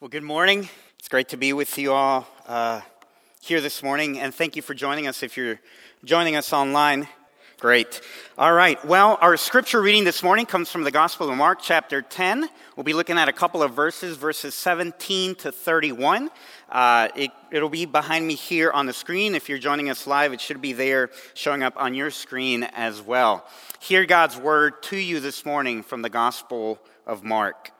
Well, good morning. It's great to be with you all uh, here this morning, and thank you for joining us if you're joining us online. Great. All right. Well, our scripture reading this morning comes from the Gospel of Mark, chapter 10. We'll be looking at a couple of verses, verses 17 to 31. Uh, it, it'll be behind me here on the screen. If you're joining us live, it should be there showing up on your screen as well. Hear God's word to you this morning from the Gospel of Mark.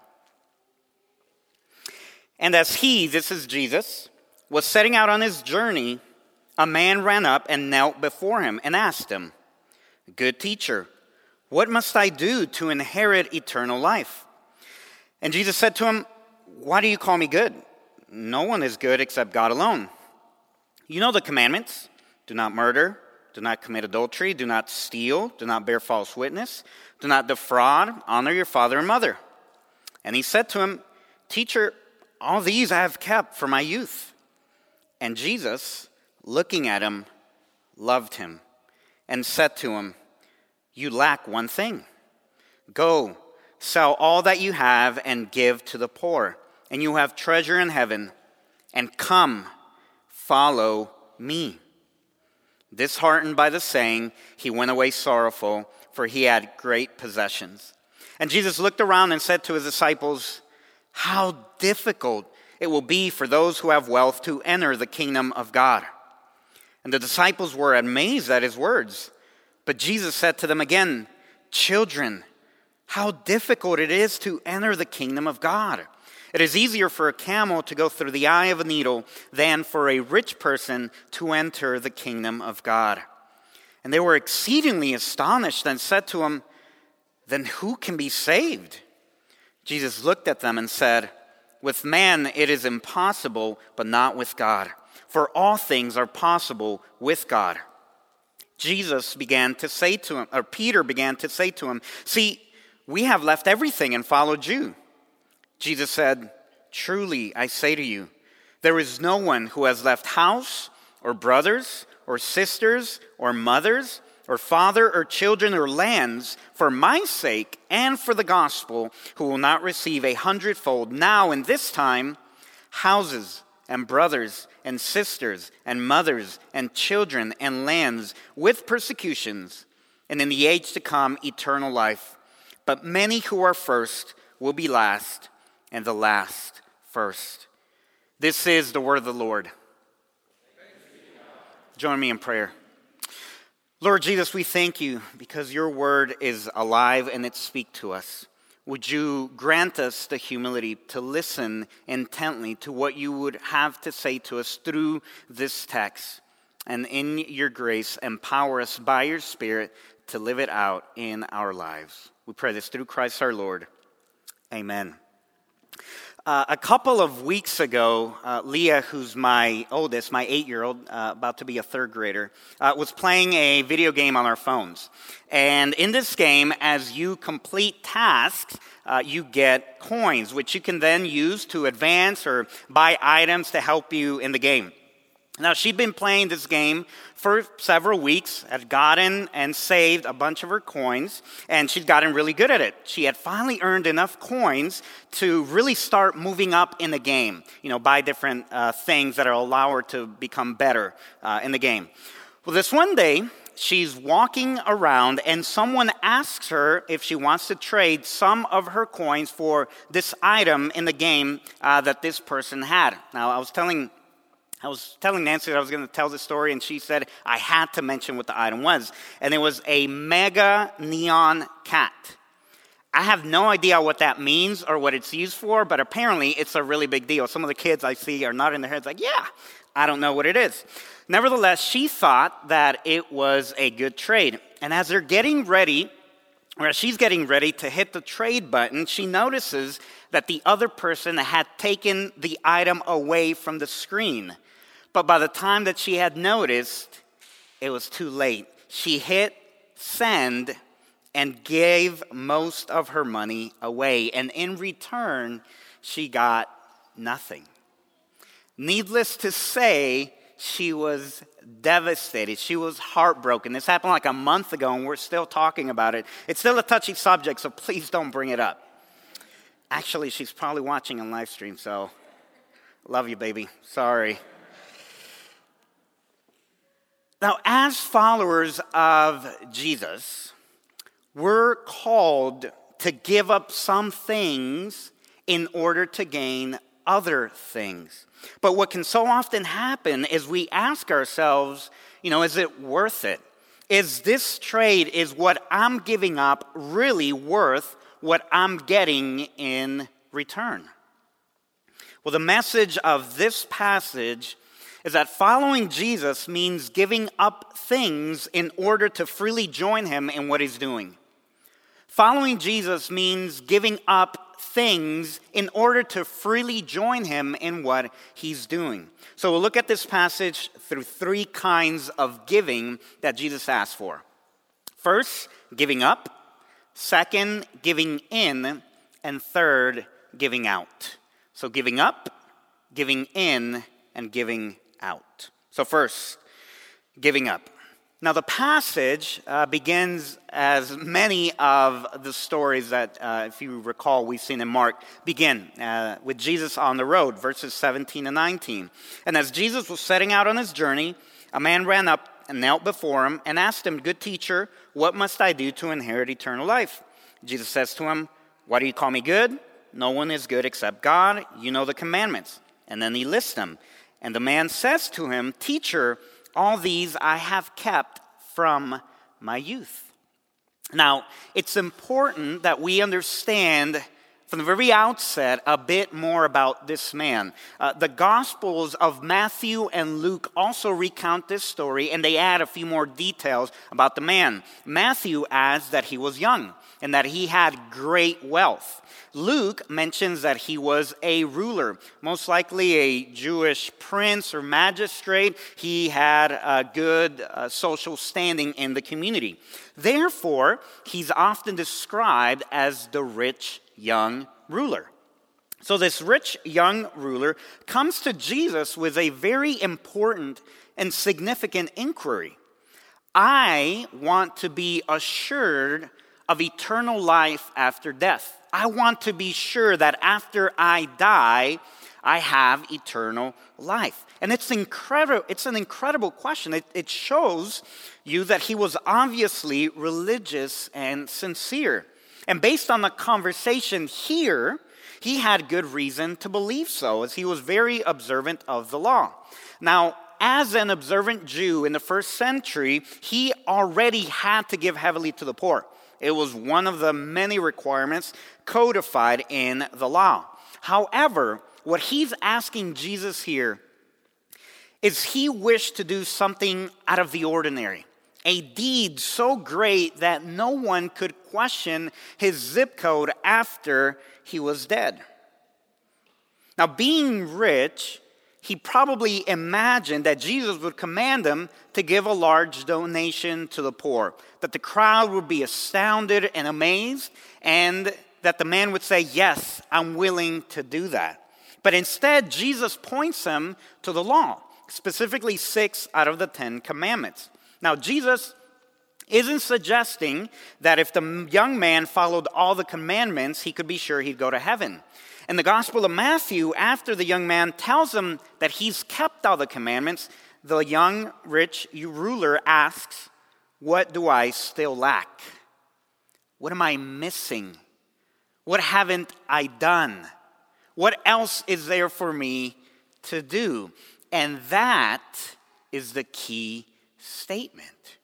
And as he, this is Jesus, was setting out on his journey, a man ran up and knelt before him and asked him, Good teacher, what must I do to inherit eternal life? And Jesus said to him, Why do you call me good? No one is good except God alone. You know the commandments do not murder, do not commit adultery, do not steal, do not bear false witness, do not defraud, honor your father and mother. And he said to him, Teacher, all these I have kept for my youth. And Jesus, looking at him, loved him and said to him, You lack one thing. Go, sell all that you have and give to the poor, and you have treasure in heaven. And come, follow me. Disheartened by the saying, he went away sorrowful, for he had great possessions. And Jesus looked around and said to his disciples, how difficult it will be for those who have wealth to enter the kingdom of God. And the disciples were amazed at his words. But Jesus said to them again, Children, how difficult it is to enter the kingdom of God. It is easier for a camel to go through the eye of a needle than for a rich person to enter the kingdom of God. And they were exceedingly astonished and said to him, Then who can be saved? Jesus looked at them and said, With man it is impossible, but not with God. For all things are possible with God. Jesus began to say to him, or Peter began to say to him, See, we have left everything and followed you. Jesus said, Truly, I say to you, there is no one who has left house or brothers or sisters or mothers or father or children or lands for my sake and for the gospel who will not receive a hundredfold now in this time houses and brothers and sisters and mothers and children and lands with persecutions and in the age to come eternal life. But many who are first will be last and the last first. This is the word of the lord. Join me in prayer Lord Jesus, we thank you because your word is alive and it speaks to us. Would you grant us the humility to listen intently to what you would have to say to us through this text? And in your grace, empower us by your Spirit to live it out in our lives. We pray this through Christ our Lord. Amen. Uh, a couple of weeks ago, uh, Leah, who's my oldest, my eight year old, uh, about to be a third grader, uh, was playing a video game on our phones. And in this game, as you complete tasks, uh, you get coins, which you can then use to advance or buy items to help you in the game. Now, she'd been playing this game for several weeks, had gotten and saved a bunch of her coins, and she'd gotten really good at it. She had finally earned enough coins to really start moving up in the game, you know, buy different uh, things that allow her to become better uh, in the game. Well, this one day, she's walking around, and someone asks her if she wants to trade some of her coins for this item in the game uh, that this person had. Now, I was telling I was telling Nancy that I was going to tell this story, and she said I had to mention what the item was. And it was a mega neon cat. I have no idea what that means or what it's used for, but apparently it's a really big deal. Some of the kids I see are nodding their heads like, yeah, I don't know what it is. Nevertheless, she thought that it was a good trade. And as they're getting ready, or as she's getting ready to hit the trade button, she notices that the other person had taken the item away from the screen. But by the time that she had noticed, it was too late. She hit send and gave most of her money away. And in return, she got nothing. Needless to say, she was devastated. She was heartbroken. This happened like a month ago, and we're still talking about it. It's still a touchy subject, so please don't bring it up. Actually, she's probably watching on live stream, so Love you, baby. Sorry. Now, as followers of Jesus, we're called to give up some things in order to gain other things. But what can so often happen is we ask ourselves, you know, is it worth it? Is this trade, is what I'm giving up really worth what I'm getting in return? Well, the message of this passage is that following Jesus means giving up things in order to freely join him in what he's doing. Following Jesus means giving up things in order to freely join him in what he's doing. So we'll look at this passage through three kinds of giving that Jesus asked for. First, giving up. Second, giving in. And third, giving out. So giving up, giving in, and giving out. So, first, giving up. Now, the passage uh, begins as many of the stories that, uh, if you recall, we've seen in Mark begin uh, with Jesus on the road, verses 17 and 19. And as Jesus was setting out on his journey, a man ran up and knelt before him and asked him, Good teacher, what must I do to inherit eternal life? Jesus says to him, Why do you call me good? No one is good except God. You know the commandments. And then he lists them. And the man says to him, Teacher, all these I have kept from my youth. Now, it's important that we understand from the very outset a bit more about this man. Uh, the Gospels of Matthew and Luke also recount this story and they add a few more details about the man. Matthew adds that he was young and that he had great wealth. Luke mentions that he was a ruler, most likely a Jewish prince or magistrate. He had a good uh, social standing in the community. Therefore, he's often described as the rich young ruler. So, this rich young ruler comes to Jesus with a very important and significant inquiry. I want to be assured of eternal life after death. I want to be sure that after I die, I have eternal life. And it's incredible, it's an incredible question. It, it shows you that he was obviously religious and sincere. And based on the conversation here, he had good reason to believe so, as he was very observant of the law. Now, as an observant Jew in the first century, he already had to give heavily to the poor. It was one of the many requirements codified in the law. However, what he's asking Jesus here is he wished to do something out of the ordinary, a deed so great that no one could question his zip code after he was dead. Now, being rich he probably imagined that Jesus would command him to give a large donation to the poor, that the crowd would be astounded and amazed, and that the man would say, Yes, I'm willing to do that. But instead, Jesus points him to the law, specifically six out of the Ten Commandments. Now, Jesus isn't suggesting that if the young man followed all the commandments, he could be sure he'd go to heaven. In the Gospel of Matthew, after the young man tells him that he's kept all the commandments, the young rich ruler asks, What do I still lack? What am I missing? What haven't I done? What else is there for me to do? And that is the key statement.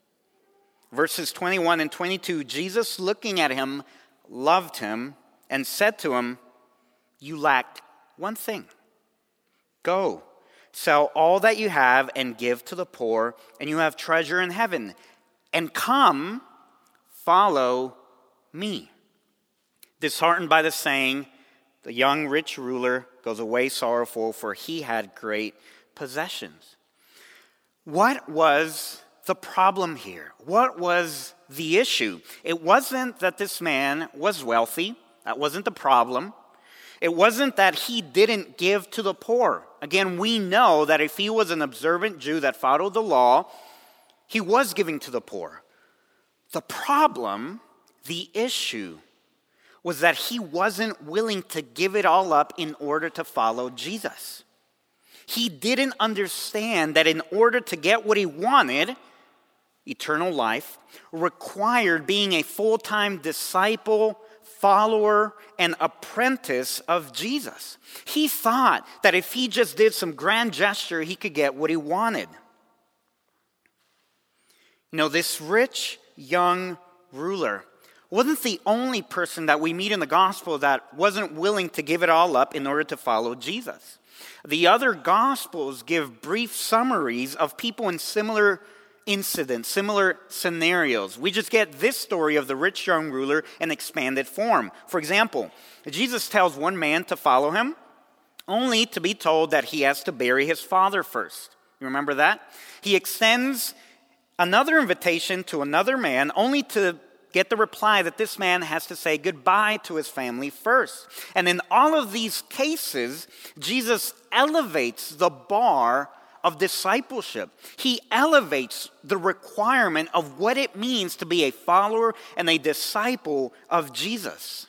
Verses 21 and 22 Jesus, looking at him, loved him and said to him, you lacked one thing. Go, sell all that you have and give to the poor, and you have treasure in heaven. And come, follow me. Disheartened by the saying, the young rich ruler goes away sorrowful, for he had great possessions. What was the problem here? What was the issue? It wasn't that this man was wealthy, that wasn't the problem. It wasn't that he didn't give to the poor. Again, we know that if he was an observant Jew that followed the law, he was giving to the poor. The problem, the issue, was that he wasn't willing to give it all up in order to follow Jesus. He didn't understand that in order to get what he wanted, eternal life, required being a full time disciple, follower, and apprentice of Jesus. He thought that if he just did some grand gesture, he could get what he wanted. You know, this rich young ruler wasn't the only person that we meet in the gospel that wasn't willing to give it all up in order to follow Jesus. The other gospels give brief summaries of people in similar incidents, similar scenarios. We just get this story of the rich young ruler in expanded form. For example, Jesus tells one man to follow him, only to be told that he has to bury his father first. You remember that? He extends another invitation to another man, only to get the reply that this man has to say goodbye to his family first. And in all of these cases, Jesus elevates the bar of discipleship. He elevates the requirement of what it means to be a follower and a disciple of Jesus.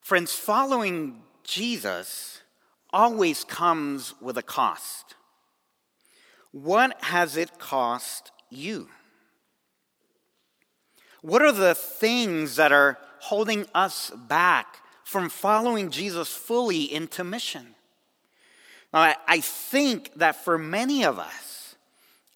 Friends, following Jesus always comes with a cost. What has it cost you? What are the things that are holding us back from following Jesus fully into mission? Now, I think that for many of us,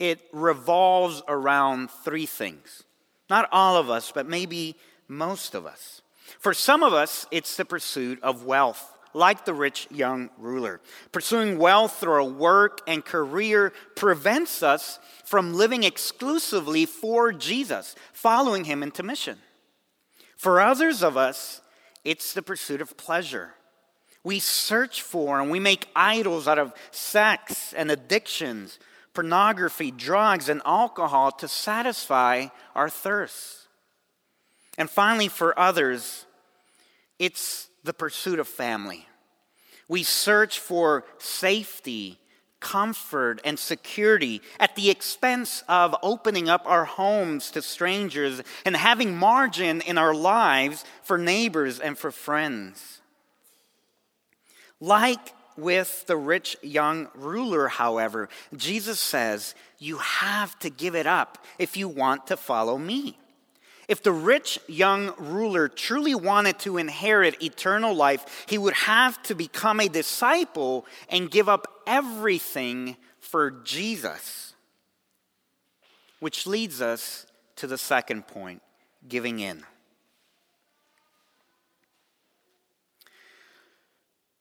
it revolves around three things. Not all of us, but maybe most of us. For some of us, it's the pursuit of wealth like the rich young ruler. Pursuing wealth through a work and career prevents us from living exclusively for Jesus, following him into mission. For others of us, it's the pursuit of pleasure. We search for and we make idols out of sex and addictions, pornography, drugs, and alcohol to satisfy our thirst. And finally, for others, it's the pursuit of family. We search for safety, comfort, and security at the expense of opening up our homes to strangers and having margin in our lives for neighbors and for friends. Like with the rich young ruler, however, Jesus says, You have to give it up if you want to follow me. If the rich young ruler truly wanted to inherit eternal life, he would have to become a disciple and give up everything for Jesus. Which leads us to the second point giving in.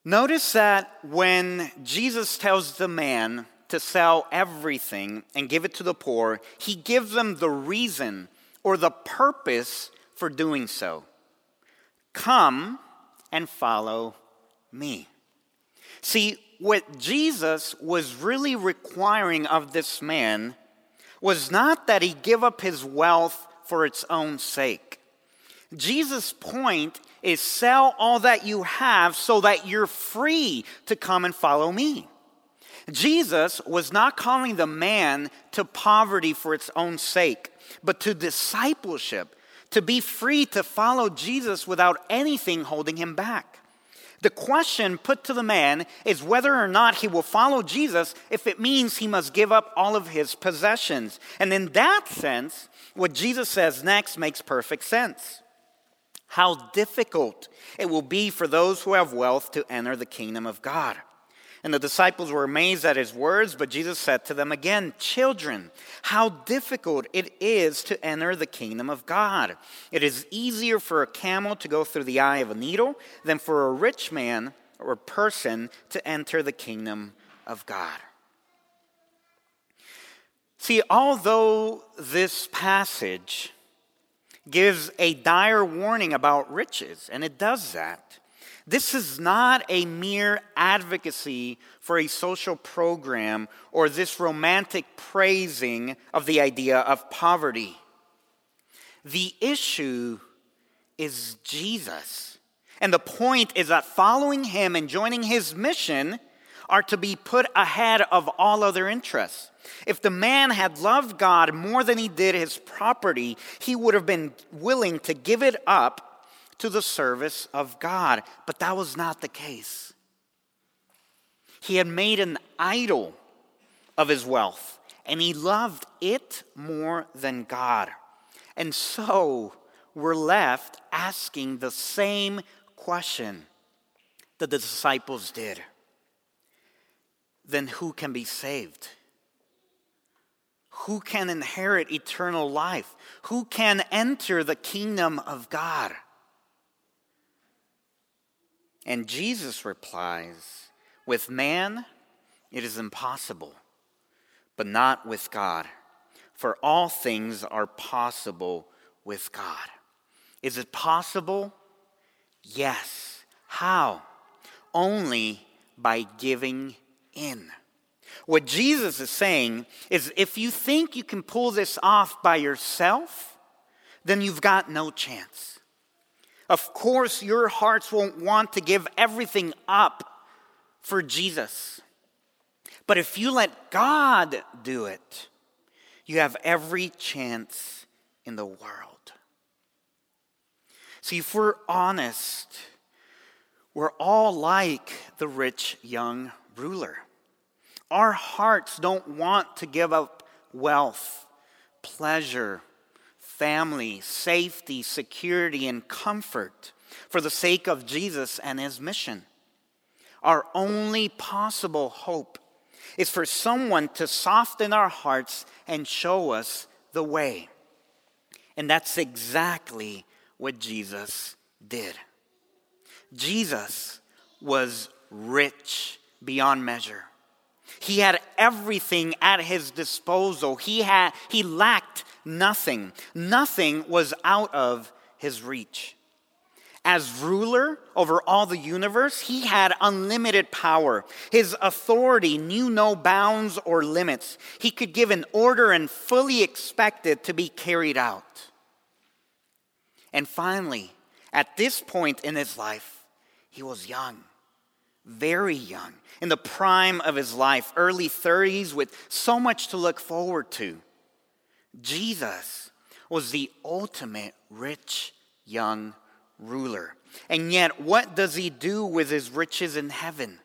Notice that when Jesus tells the man to sell everything and give it to the poor, he gives them the reason or the purpose for doing so. Come and follow me. See, what Jesus was really requiring of this man was not that he give up his wealth for its own sake. Jesus' point is sell all that you have so that you're free to come and follow me. Jesus was not calling the man to poverty for its own sake but to discipleship, to be free to follow Jesus without anything holding him back. The question put to the man is whether or not he will follow Jesus if it means he must give up all of his possessions. And in that sense, what Jesus says next makes perfect sense. How difficult it will be for those who have wealth to enter the kingdom of God. And the disciples were amazed at his words, but Jesus said to them again, Children, how difficult it is to enter the kingdom of God. It is easier for a camel to go through the eye of a needle than for a rich man or person to enter the kingdom of God. See, although this passage gives a dire warning about riches, and it does that, this is not a mere advocacy for a social program or this romantic praising of the idea of poverty. The issue is Jesus. And the point is that following him and joining his mission are to be put ahead of all other interests. If the man had loved God more than he did his property, he would have been willing to give it up to the service of God. But that was not the case. He had made an idol of his wealth, and he loved it more than God. And so we're left asking the same question that the disciples did. Then who can be saved? Who can inherit eternal life? Who can enter the kingdom of God? And Jesus replies, With man it is impossible, but not with God. For all things are possible with God. Is it possible? Yes. How? Only by giving in. What Jesus is saying is if you think you can pull this off by yourself, then you've got no chance. Of course, your hearts won't want to give everything up for Jesus. But if you let God do it, you have every chance in the world. See, if we're honest, we're all like the rich young ruler. Our hearts don't want to give up wealth, pleasure, family, safety, security, and comfort for the sake of Jesus and his mission. Our only possible hope is for someone to soften our hearts and show us the way. And that's exactly what Jesus did. Jesus was rich beyond measure. He had everything at his disposal. He, had, he lacked nothing. Nothing was out of his reach. As ruler over all the universe, he had unlimited power. His authority knew no bounds or limits. He could give an order and fully expect it to be carried out. And finally, at this point in his life, he was young very young, in the prime of his life, early 30s, with so much to look forward to. Jesus was the ultimate rich young ruler. And yet, what does he do with his riches in heaven?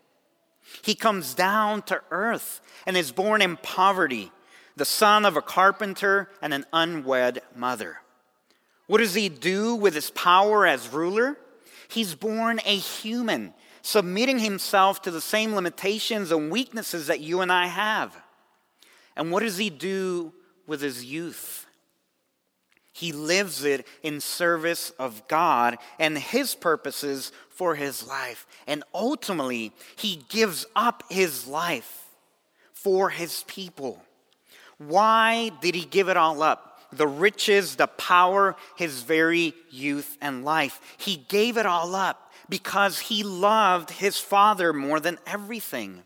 He comes down to earth and is born in poverty, the son of a carpenter and an unwed mother. What does he do with his power as ruler? He's born a human submitting himself to the same limitations and weaknesses that you and I have. And what does he do with his youth? He lives it in service of God and his purposes for his life. And ultimately, he gives up his life for his people. Why did he give it all up? The riches, the power, his very youth and life. He gave it all up because he loved his father more than everything.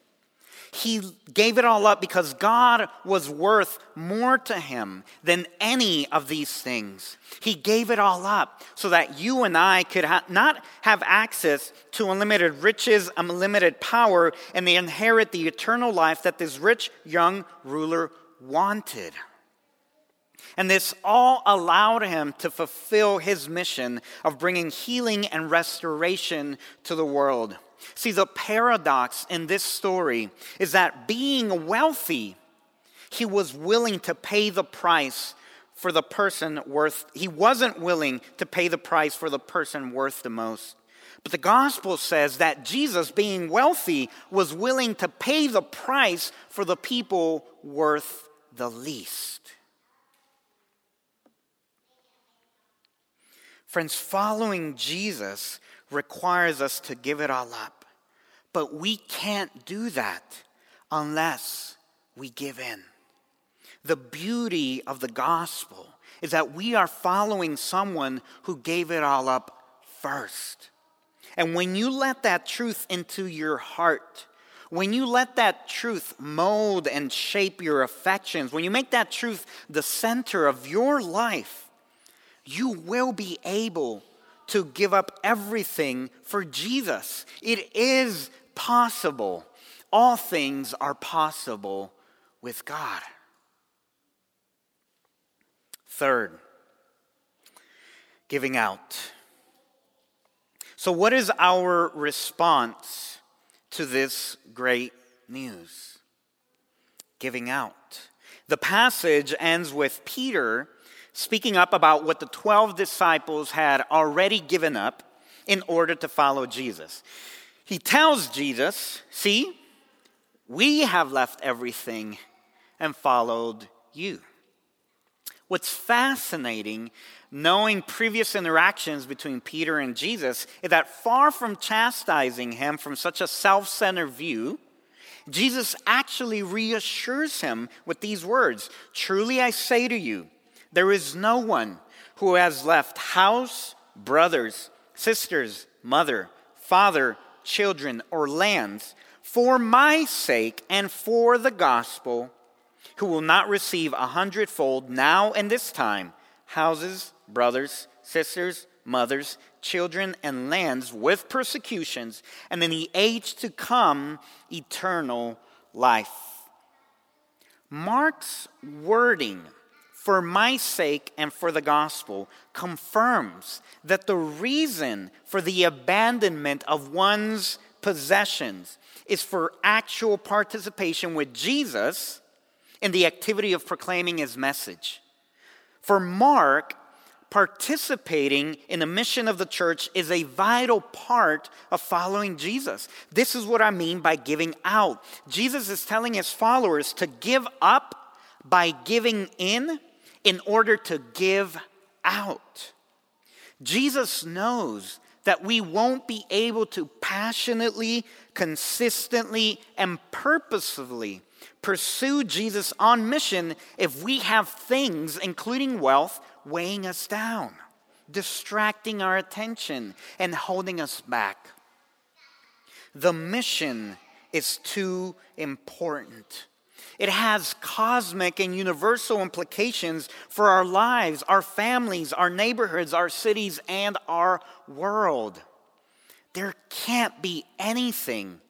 He gave it all up because God was worth more to him than any of these things. He gave it all up so that you and I could ha- not have access to unlimited riches, unlimited power, and they inherit the eternal life that this rich young ruler wanted. And this all allowed him to fulfill his mission of bringing healing and restoration to the world. See, the paradox in this story is that being wealthy, he was willing to pay the price for the person worth, he wasn't willing to pay the price for the person worth the most. But the gospel says that Jesus, being wealthy, was willing to pay the price for the people worth the least. Friends, following Jesus requires us to give it all up. But we can't do that unless we give in. The beauty of the gospel is that we are following someone who gave it all up first. And when you let that truth into your heart, when you let that truth mold and shape your affections, when you make that truth the center of your life, you will be able to give up everything for Jesus. It is possible. All things are possible with God. Third, giving out. So, what is our response to this great news giving out. The passage ends with Peter speaking up about what the 12 disciples had already given up in order to follow Jesus. He tells Jesus, See, we have left everything and followed you. What's fascinating, knowing previous interactions between Peter and Jesus, is that far from chastising him from such a self centered view, Jesus actually reassures him with these words Truly I say to you, there is no one who has left house, brothers, sisters, mother, father, children, or lands for my sake and for the gospel who will not receive a hundredfold now and this time houses, brothers, sisters, mothers, children, and lands with persecutions, and in the age to come, eternal life. Mark's wording for my sake and for the gospel confirms that the reason for the abandonment of one's possessions is for actual participation with Jesus in the activity of proclaiming his message. For Mark, participating in the mission of the church is a vital part of following Jesus. This is what I mean by giving out. Jesus is telling his followers to give up by giving in in order to give out. Jesus knows that we won't be able to passionately, consistently, and purposefully pursue Jesus on mission if we have things, including wealth, weighing us down, distracting our attention, and holding us back. The mission is too important. It has cosmic and universal implications for our lives, our families, our neighborhoods, our cities, and our world. There can't be anything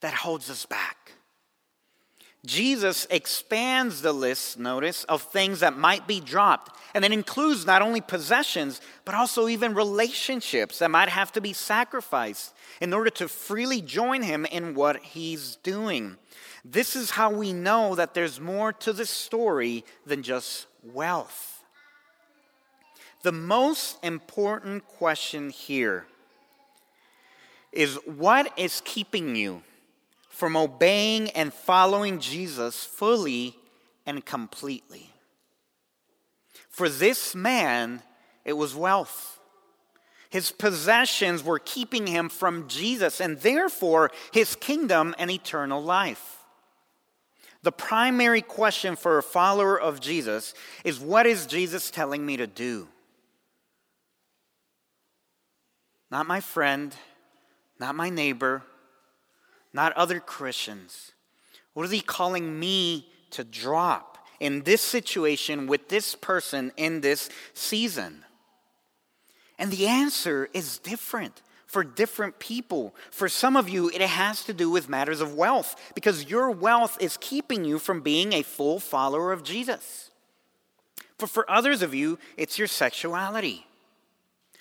that holds us back. Jesus expands the list, notice, of things that might be dropped. And it includes not only possessions, but also even relationships that might have to be sacrificed in order to freely join him in what he's doing. This is how we know that there's more to this story than just wealth. The most important question here is what is keeping you from obeying and following Jesus fully and completely? For this man, it was wealth. His possessions were keeping him from Jesus and therefore his kingdom and eternal life. The primary question for a follower of Jesus is what is Jesus telling me to do? Not my friend, not my neighbor, not other Christians. What is he calling me to drop in this situation with this person in this season? And the answer is different for different people. For some of you, it has to do with matters of wealth because your wealth is keeping you from being a full follower of Jesus. But for others of you, it's your sexuality.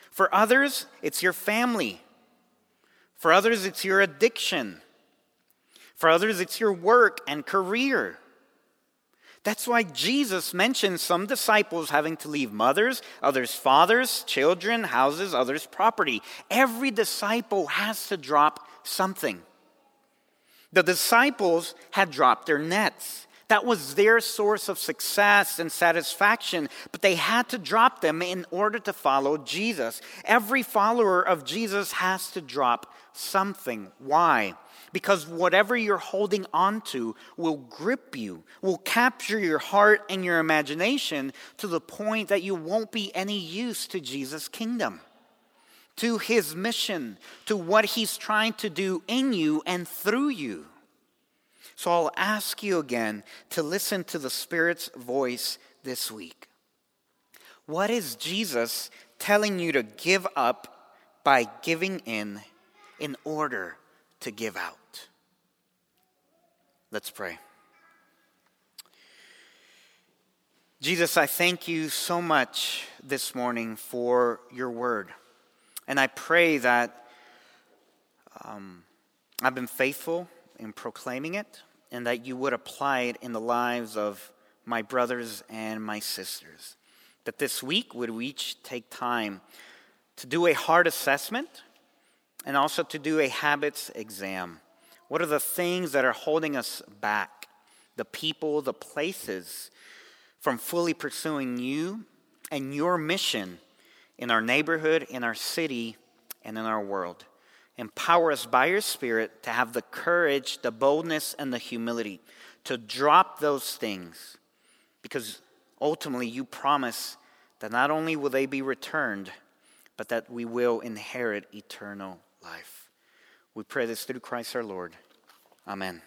For others, it's your family. For others, it's your addiction. For others, it's your work and career. That's why Jesus mentions some disciples having to leave mothers, others fathers, children, houses, others property. Every disciple has to drop something. The disciples had dropped their nets. That was their source of success and satisfaction, but they had to drop them in order to follow Jesus. Every follower of Jesus has to drop something. Why? Because whatever you're holding on to will grip you, will capture your heart and your imagination to the point that you won't be any use to Jesus' kingdom, to his mission, to what he's trying to do in you and through you. So I'll ask you again to listen to the Spirit's voice this week. What is Jesus telling you to give up by giving in in order to give out? Let's pray. Jesus, I thank you so much this morning for your word. And I pray that um, I've been faithful in proclaiming it, and that you would apply it in the lives of my brothers and my sisters. That this week would we each take time to do a hard assessment and also to do a habits exam. What are the things that are holding us back? The people, the places from fully pursuing you and your mission in our neighborhood, in our city, and in our world. Empower us by your Spirit to have the courage, the boldness, and the humility to drop those things because ultimately you promise that not only will they be returned, but that we will inherit eternal life. We pray this through Christ our Lord. Amen.